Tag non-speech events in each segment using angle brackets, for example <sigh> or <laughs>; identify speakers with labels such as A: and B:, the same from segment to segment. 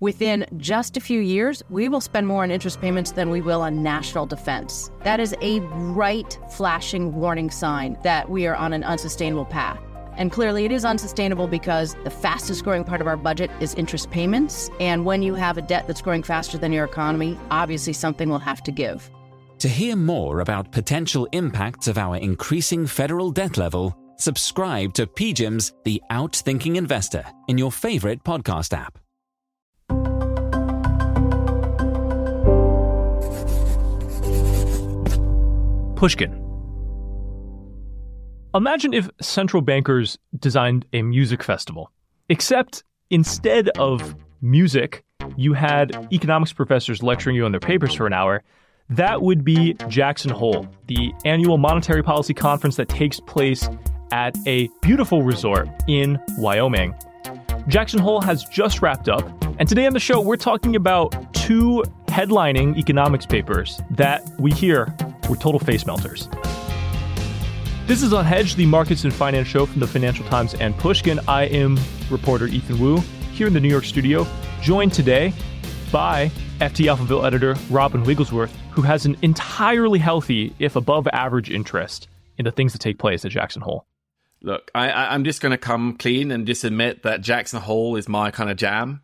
A: Within just a few years, we will spend more on interest payments than we will on national defense. That is a bright, flashing warning sign that we are on an unsustainable path. And clearly, it is unsustainable because the fastest growing part of our budget is interest payments. And when you have a debt that's growing faster than your economy, obviously something will have to give.
B: To hear more about potential impacts of our increasing federal debt level, subscribe to PGIM's The Outthinking Investor in your favorite podcast app.
C: Pushkin. Imagine if central bankers designed a music festival, except instead of music, you had economics professors lecturing you on their papers for an hour. That would be Jackson Hole, the annual monetary policy conference that takes place at a beautiful resort in Wyoming. Jackson Hole has just wrapped up, and today on the show, we're talking about two headlining economics papers that we hear were total face melters. This is Unhedged, the markets and finance show from the Financial Times and Pushkin. I am reporter Ethan Wu here in the New York studio, joined today by FT Alphaville editor Robin Wigglesworth, who has an entirely healthy, if above average, interest in the things that take place at Jackson Hole.
D: Look, I, am just going to come clean and just admit that Jackson Hole is my kind of jam.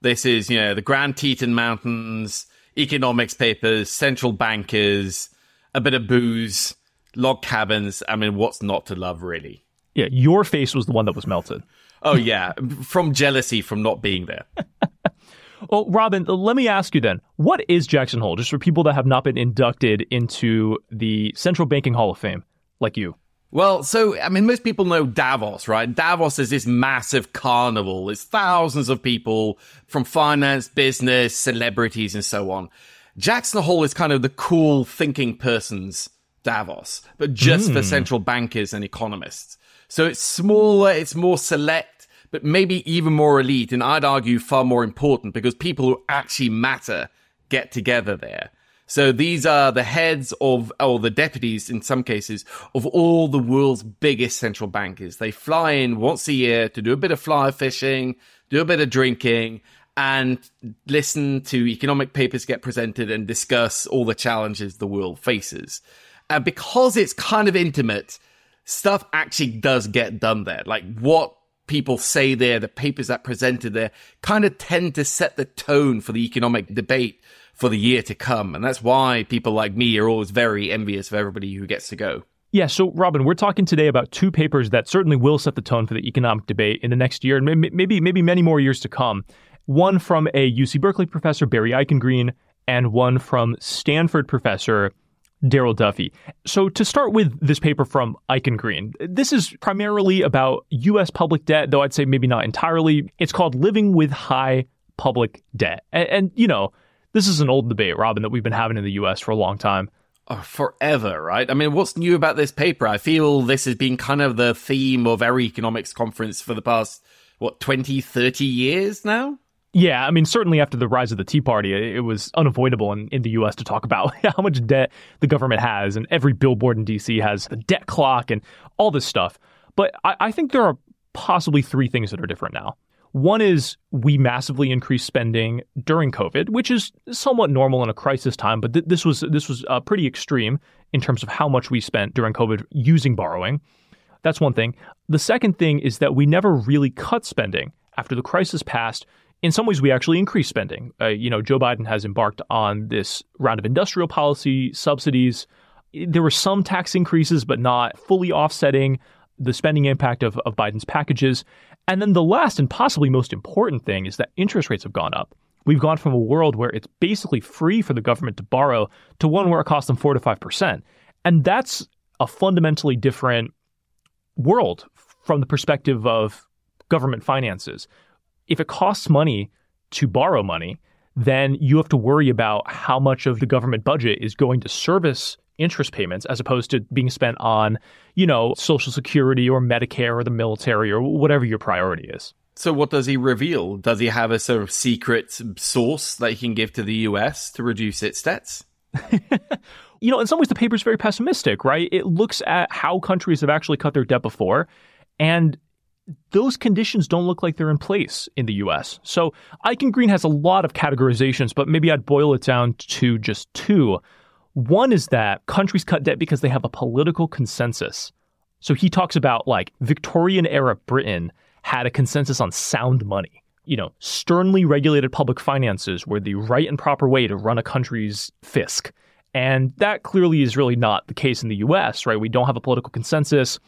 D: This is, you know, the Grand Teton Mountains, economics papers, central bankers, a bit of booze, log cabins. I mean, what's not to love, really?
C: Yeah, your face was the one that was melted.
D: Oh, yeah, from jealousy from not being there. <laughs>
C: well, Robin, let me ask you then what is Jackson Hole, just for people that have not been inducted into the Central Banking Hall of Fame, like you?
D: Well, so, I mean, most people know Davos, right? Davos is this massive carnival. It's thousands of people from finance, business, celebrities, and so on. Jackson Hole is kind of the cool thinking person's Davos, but just mm. for hmm. central bankers and economists. So it's smaller, it's more select, but maybe even more elite. And I'd argue far more important because people who actually matter get together there. So these are the heads of, or the deputies in some cases, of all the world's biggest central bankers. They fly in once a year to do a bit of fly fishing, do a bit of drinking, and listen to economic papers get presented and discuss all the challenges the world faces. And because it's kind of intimate, stuff actually does get done there. Like what people say there, the papers that presented there kind of tend to set the tone for the economic debate for the year to come. And that's why people like me are always very envious of everybody who gets to go.
C: Yeah, so Robin, we're talking today about two papers that certainly will set the tone for the economic debate in the next year and maybe maybe many more years to come. One from a UC Berkeley professor Barry Eichengreen and one from Stanford professor Darrell Duffie. So to start with this paper from Eichengreen, this is primarily about US public debt, though I'd say maybe not entirely. It's called Living with High Public Debt. and, and you know, this is an old debate, Robin, that we've been having in the US for a long time.
D: Oh, forever, right? I mean, what's new about this paper? I feel this has been kind of the theme of every economics conference for the past, what, 20, 30 years now?
C: Yeah, I mean, certainly after the rise of the Tea Party, it was unavoidable in, in the U.S. to talk about <laughs> how much debt the government has, and every billboard in D.C. has the debt clock and all this stuff. But I, I think there are possibly three things that are different now. One is we massively increased spending during COVID, which is somewhat normal in a crisis time, but th- this was this was uh, pretty extreme in terms of how much we spent during COVID using borrowing. That's one thing. The second thing is that we never really cut spending after the crisis passed. In some ways, we actually increased spending. Uh, you know, Joe Biden has embarked on this round of industrial policy subsidies. There were some tax increases, but not fully offsetting the spending impact of, of Biden's packages. And then the last and possibly most important thing is that interest rates have gone up. We've gone from a world where it's basically free for the government to borrow to one where it costs them 4 to 5%. And that's a fundamentally different world from the perspective of government finances. If it costs money to borrow money, then you have to worry about how much of the government budget is going to service interest payments as opposed to being spent on, you know, Social Security or Medicare or the military or whatever your priority is.
D: So, what does he reveal? Does he have a sort of secret source that he can give to the US to reduce its debts? <laughs>
C: you know, in some ways, the paper is very pessimistic, right? It looks at how countries have actually cut their debt before, and those conditions don't look like they're in place in the US. So Eichengreen has a lot of categorizations, but maybe I'd boil it down to just two. One is that countries cut debt because they have a political consensus. So he talks about like Victorian era Britain had a consensus on sound money. You know, sternly regulated public finances were the right and proper way to run a country's fisc. And that clearly is really not the case in the US, right? We don't have a political consensus.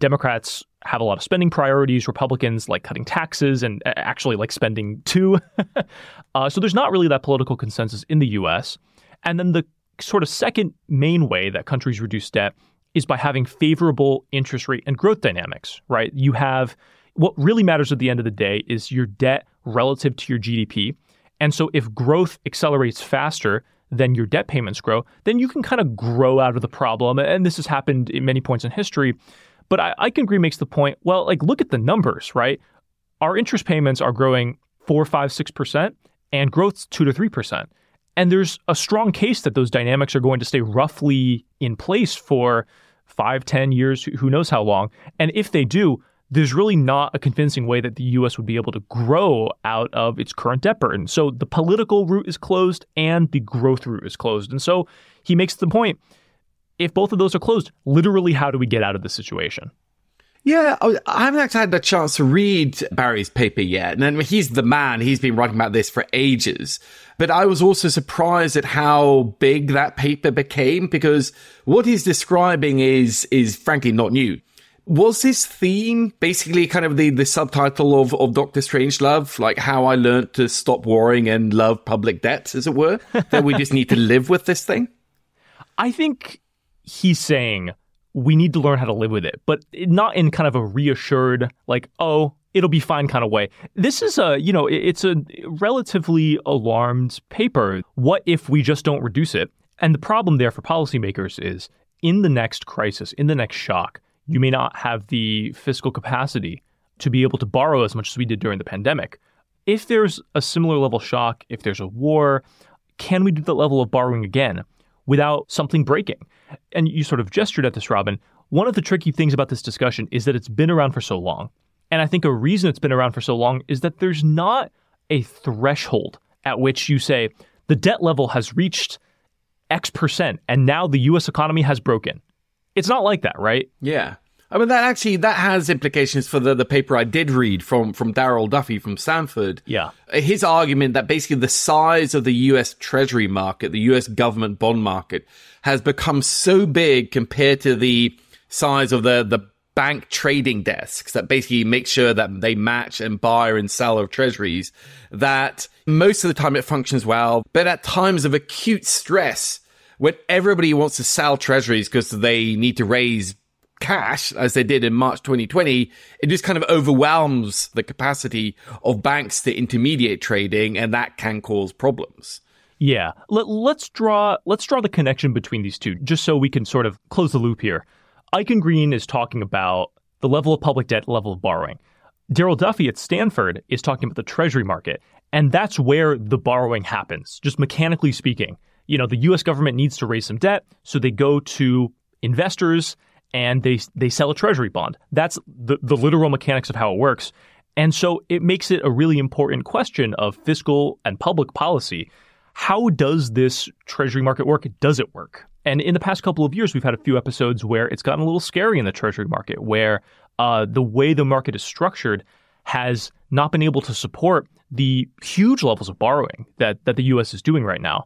C: Democrats have a lot of spending priorities. Republicans like cutting taxes and actually like spending too. <laughs> uh, so there's not really that political consensus in the US. And then the sort of second main way that countries reduce debt is by having favorable interest rate and growth dynamics, right? You have what really matters at the end of the day is your debt relative to your GDP. And so if growth accelerates faster than your debt payments grow, then you can kind of grow out of the problem. And this has happened in many points in history. But I, Eichengreen makes the point well, like, look at the numbers, right? Our interest payments are growing four, five, six percent, and growth's two to three percent. And there's a strong case that those dynamics are going to stay roughly in place for five, ten years, who knows how long. And if they do, there's really not a convincing way that the US would be able to grow out of its current debt burden. So the political route is closed and the growth route is closed. And so he makes the point if both of those are closed, literally, how do we get out of this situation?
D: Yeah, oh, I haven't actually had a chance to read Barry's paper yet. And he's the man. He's been writing about this for ages. But I was also surprised at how big that paper became because what he's describing is, is frankly not new. Was this theme basically kind of the, the subtitle of, of Doctor Strangelove? Like how I learned to stop worrying and love public debt, as it were? that we just need to live with this thing? <laughs>
C: I think he's saying we need to learn how to live with it, but not in kind of a reassured, like, oh, it'll be fine kind of way. This is a, you know, it's a relatively alarmed paper. What if we just don't reduce it? And the problem there for policymakers is in the next crisis, in the next shock, you may not have the fiscal capacity to be able to borrow as much as we did during the pandemic. If there's a similar level shock, if there's a war, can we do the level of borrowing again without something breaking? and you sort of gestured at this, Robin. One of the tricky things about this discussion is that it's been around for so long. And I think a reason it's been around for so long is that there's not a threshold at which you say the debt level has reached X percent and now the US economy has broken. It's not like that, right?
D: Yeah. I mean that actually that has implications for the, the paper I did read from from Darrell Duffie from Stanford.
C: Yeah.
D: His argument that basically the size of the US Treasury market, the US government bond market, has become so big compared to the size of the the bank trading desks that basically make sure that they match and buy and sell of treasuries that most of the time it functions well but at times of acute stress when everybody wants to sell treasuries because they need to raise cash as they did in March 2020, it just kind of overwhelms the capacity of banks to intermediate trading and that can cause problems.
C: Yeah. Let, us draw let's draw the connection between these two just so we can sort of close the loop here. Eichengreen is talking about the level of public debt, level of borrowing. Darrell Duffie at Stanford is talking about the treasury market, and that's where the borrowing happens, just mechanically speaking. You know, the US government needs to raise some debt, so they go to investors and they they sell a treasury bond. That's the, the literal mechanics of how it works. And so it makes it a really important question of fiscal and public policy. How does this treasury market work? Does it work? And in the past couple of years, we've had a few episodes where it's gotten a little scary in the treasury market, where uh, the way the market is structured has not been able to support the huge levels of borrowing that, that the U.S. is doing right now.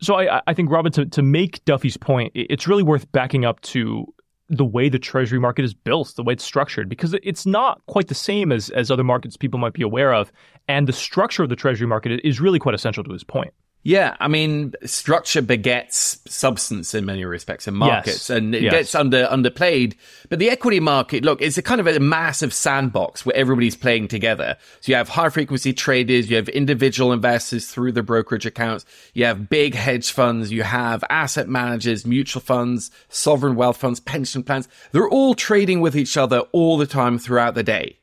C: So I, I think, Robin, to, to make Duffie's point, it's really worth backing up to the way the treasury market is built, the way it's structured, because it's not quite the same as, as other markets people might be aware of. And the structure of the treasury market is really quite essential to his point.
D: Yeah, I mean, structure begets substance in many respects in markets,
C: yes.
D: and it
C: yes.
D: gets under underplayed. But the equity market, look, it's a kind of a massive sandbox where everybody's playing together. So you have high frequency traders, you have individual investors through the brokerage accounts, you have big hedge funds, you have asset managers, mutual funds, sovereign wealth funds, pension plans. They're all trading with each other all the time throughout the day.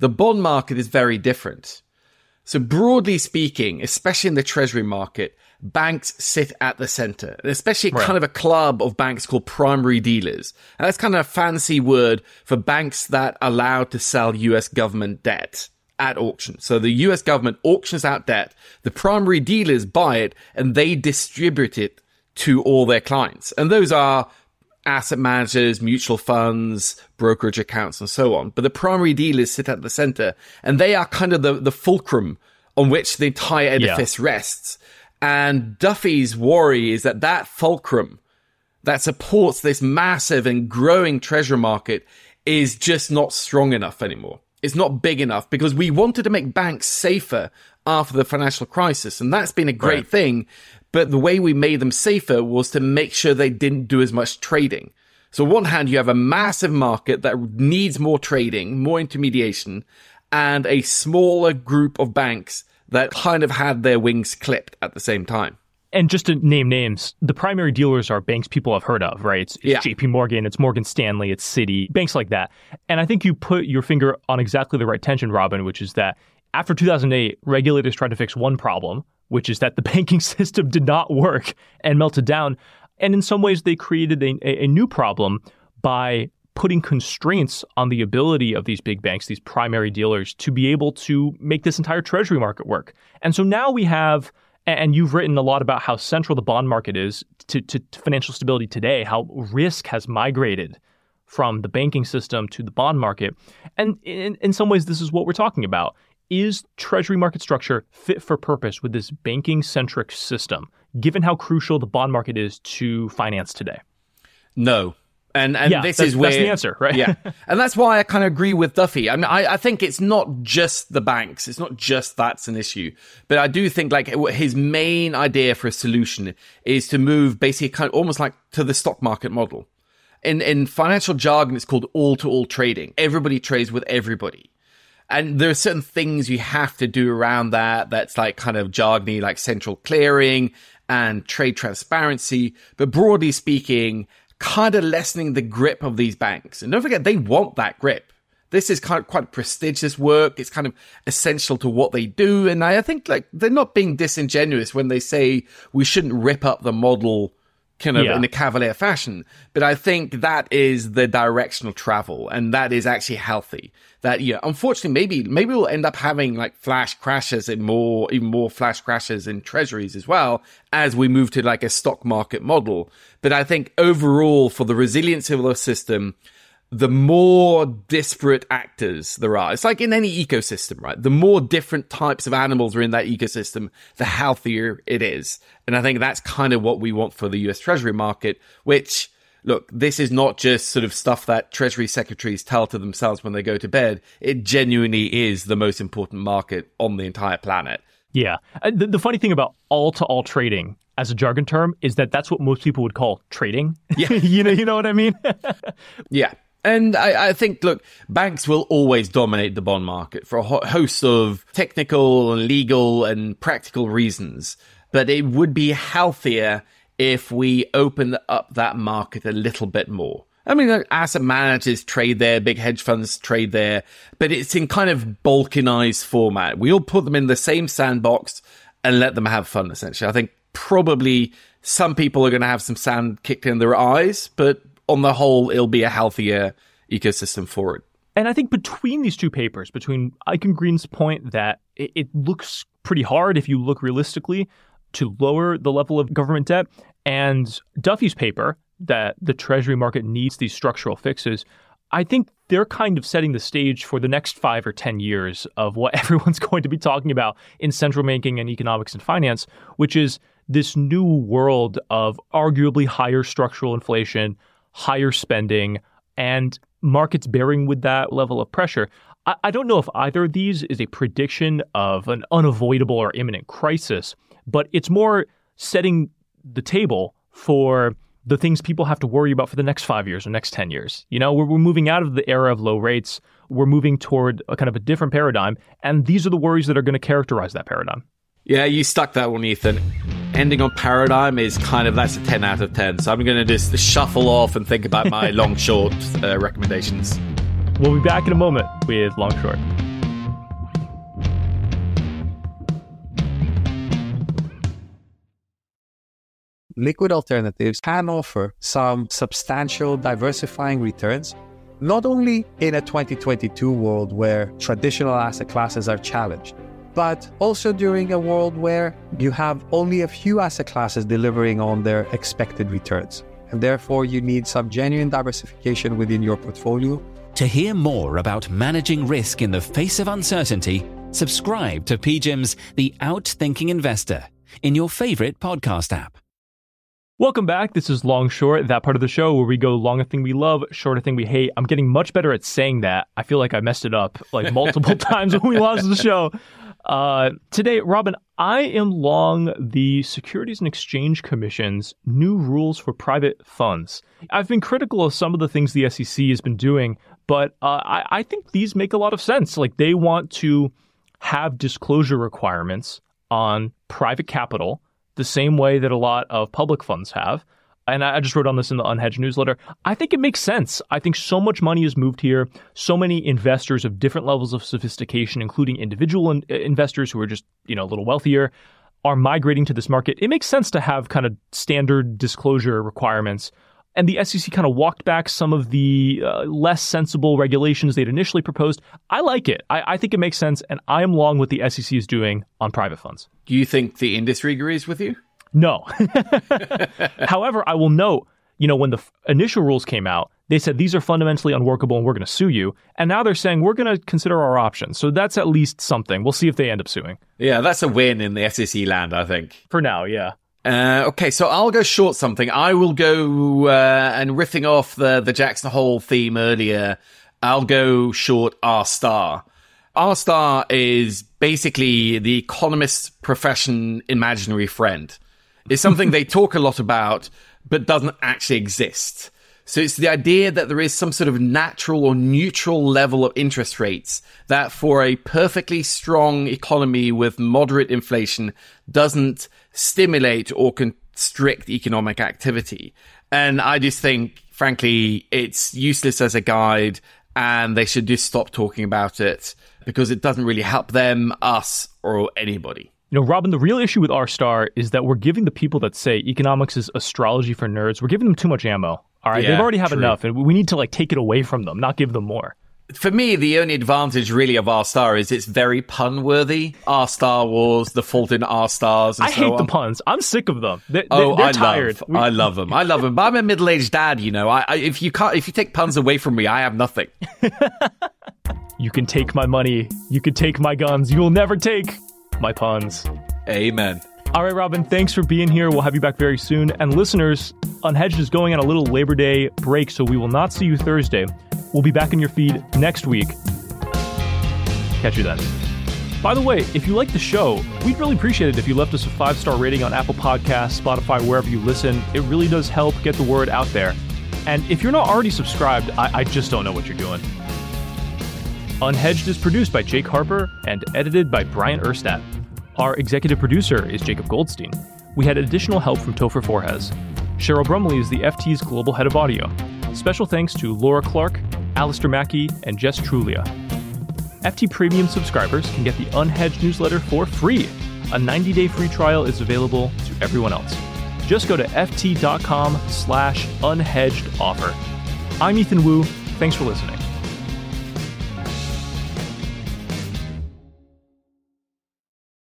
D: The bond market is very different. So broadly speaking, especially in the treasury market, banks sit at the center, especially right. kind of a club of banks called primary dealers. And that's kind of a fancy word for banks that allow to sell US government debt at auction. So the US government auctions out debt, the primary dealers buy it, and they distribute it to all their clients. And those are asset managers, mutual funds, brokerage accounts, and so on. But the primary dealers sit at the center, and they are kind of the, the fulcrum on which the entire edifice yeah. rests. And Duffie's worry is that that fulcrum that supports this massive and growing treasury market is just not strong enough anymore. It's not big enough because we wanted to make banks safer after the financial crisis. And that's been a great right. thing. But the way we made them safer was to make sure they didn't do as much trading. So on one hand, you have a massive market that needs more trading, more intermediation, and a smaller group of banks that kind of had their wings clipped at the same time.
C: And just to name names, the primary dealers are banks people have heard of, right? It's, it's yeah. JP Morgan, it's Morgan Stanley, it's Citi, banks like that. And I think you put your finger on exactly the right tension, Robin, which is that after 2008, regulators tried to fix one problem, which is that the <laughs> banking system did not work and melted down. And in some ways, they created a, a new problem by putting constraints on the ability of these big banks, these primary dealers, to be able to make this entire treasury market work. And so now we have, and you've written a lot about how central the bond market is to, to, financial stability today, how risk has migrated from the banking system to the bond market. And in, in some ways, this is what we're talking about. Is treasury market structure fit for purpose with this banking centric system, given how crucial the bond market is to finance today?
D: No, and and yeah, this is where
C: that's the answer, right?
D: yeah, <laughs> and that's why I kind of agree with Duffie. I mean, I, I think it's not just the banks; it's not just that's an issue, but I do think like his main idea for a solution is to move basically kind of almost like to the stock market model. In in financial jargon, it's called all to all trading. Everybody trades with everybody. And there are certain things you have to do around that. That's like kind of jargony, like central clearing and trade transparency. But broadly speaking, kind of lessening the grip of these banks. And don't forget, they want that grip. This is kind of quite prestigious work. It's kind of essential to what they do. And I think like they're not being disingenuous when they say we shouldn't rip up the model kind of yeah. in a cavalier fashion. But I think that is the directional travel and that is actually healthy. That, yeah, unfortunately, maybe, maybe we'll end up having like flash crashes and more, even more flash crashes in treasuries as well as we move to like a stock market model. But I think overall for the resilience of the system, the more disparate actors there are. It's like in any ecosystem, right? The more different types of animals are in that ecosystem, the healthier it is. And I think that's kind of what we want for the US Treasury market, which, look, this is not just sort of stuff that Treasury secretaries tell to themselves when they go to bed. It genuinely is the most important market on the entire planet.
C: Yeah. Uh, the, the funny thing about all to all trading as a jargon term is that that's what most people would call trading. Yeah. <laughs> you know, you know what I mean? <laughs>
D: yeah. And I, I, think, look, banks will always dominate the bond market for a host of technical and legal and practical reasons. But it would be healthier if we open up that market a little bit more. I mean, asset managers trade there, big hedge funds trade there, but it's in kind of balkanized format. We all put them in the same sandbox and let them have fun, essentially. I think probably some people are going to have some sand kicked in their eyes, but on the whole, it'll be a healthier ecosystem for it.
C: And I think between these two papers, between Eichengreen's point that it, it looks pretty hard if you look realistically to lower the level of government debt, and Duffie's paper that the Treasury market needs these structural fixes, I think they're kind of setting the stage for the next five or 10 years of what <laughs> everyone's going to be talking about in central banking and economics and finance, which is this new world of arguably higher structural inflation, higher spending, and markets bearing with that level of pressure. I, I don't know if either of these is a prediction of an unavoidable or imminent crisis, but it's more setting the table for the things people have to worry about for the next five years or next 10 years. You know, we're, we're moving out of the era of low rates. We're moving toward a kind of a different paradigm. And these are the worries that are going to characterize that paradigm.
D: Yeah, you stuck that one, Ethan. Ending on Paradigm is kind of that's a 10 out of 10. So I'm going to just shuffle off and think about my long <laughs> short uh, recommendations.
C: We'll be back in a moment with long short.
E: liquid alternatives can offer some substantial diversifying returns, not only in a 2022 world where traditional asset classes are challenged, but also during a world where you have only a few asset classes delivering on their expected returns. And therefore, you need some genuine diversification within your portfolio.
B: To hear more about managing risk in the face of uncertainty, subscribe to PGIM's The Outthinking Investor in your favorite podcast app.
C: Welcome back. This is Long Short, that part of the show where we go long a thing we love, short a thing we hate. I'm getting much better at saying that. I feel like I messed it up like multiple <laughs> times when we launched the show. Uh, today, Robin, I am long the Securities and Exchange Commission's new rules for private funds. I've been critical of some of the things the SEC has been doing, but uh, I, I think these make a lot of sense. Like they want to have disclosure requirements on private capital the same way that a lot of public funds have. And I just wrote on this in the Unhedged newsletter. I think it makes sense. I think so much money has moved here. So many investors of different levels of sophistication, including individual in- uh, investors who are just, you know, a little wealthier, are migrating to this market. It makes sense to have kind of standard disclosure requirements. And the SEC kind of walked back some of the uh, less sensible regulations they'd initially proposed. I like it. I, I think it makes sense. And I am long what the SEC is doing on private funds.
D: Do you think the industry agrees with you?
C: No. <laughs> However, I will note, you know, when the f- initial rules came out, they said these are fundamentally unworkable and we're going to sue you. And now they're saying we're going to consider our options. So that's at least something. We'll see if they end up suing.
D: Yeah, that's a win in the SEC land, I think.
C: For now, yeah.
D: Uh, okay, so I'll go short something. I will go uh, and riffing off the the Jackson Hole theme earlier. I'll go short R star. R star is basically the economist's profession imaginary friend. It's something they talk a lot about, but doesn't actually exist. So it's the idea that there is some sort of natural or neutral level of interest rates that for a perfectly strong economy with moderate inflation doesn't stimulate or constrict economic activity. And I just think, frankly, it's useless as a guide and they should just stop talking about it because it doesn't really help them, us, or anybody.
C: You know, Robin, the real issue with R Star is that we're giving the people that say economics is astrology for nerds, we're giving them too much ammo. All right.
D: Yeah,
C: They've already have
D: true.
C: enough, and we need to like take it away from them, not give them more.
D: For me, the only advantage really of R Star is it's very pun worthy. R Star Wars, the fault in R Stars, and
C: I
D: so
C: hate
D: on.
C: the puns. I'm sick of them. They,
D: Oh,
C: they, are
D: I
C: tired.
D: love, I love them. I love them. But I'm a middle-aged dad, you know. I, I if you can't, if you take puns away from me, I have nothing. <laughs>
C: You can take my money. You can take my guns. You will never take my puns.
D: Amen.
C: All right, Robin, thanks for being here. We'll have you back very soon. And listeners, Unhedged is going on a little Labor Day break, so we will not see you Thursday. We'll be back in your feed next week. Catch you then. By the way, if you like the show, we'd really appreciate it if you left us a five star rating on Apple Podcasts, Spotify, wherever you listen. It really does help get the word out there. And if you're not already subscribed, I, I just don't know what you're doing. Unhedged is produced by Jake Harper and edited by Brian Erstadt. Our executive producer is Jacob Goldstein. We had additional help from Topher Forhecz. Cheryl Brumley is the FT's global head of audio. Special thanks to Laura Clark, Alistair Mackey, and Jess Trulia. FT Premium subscribers can get the Unhedged newsletter for free. A 90-day free trial is available to everyone else. Just go to ft.com slash unhedged offer. I'm Ethan Wu. Thanks for listening.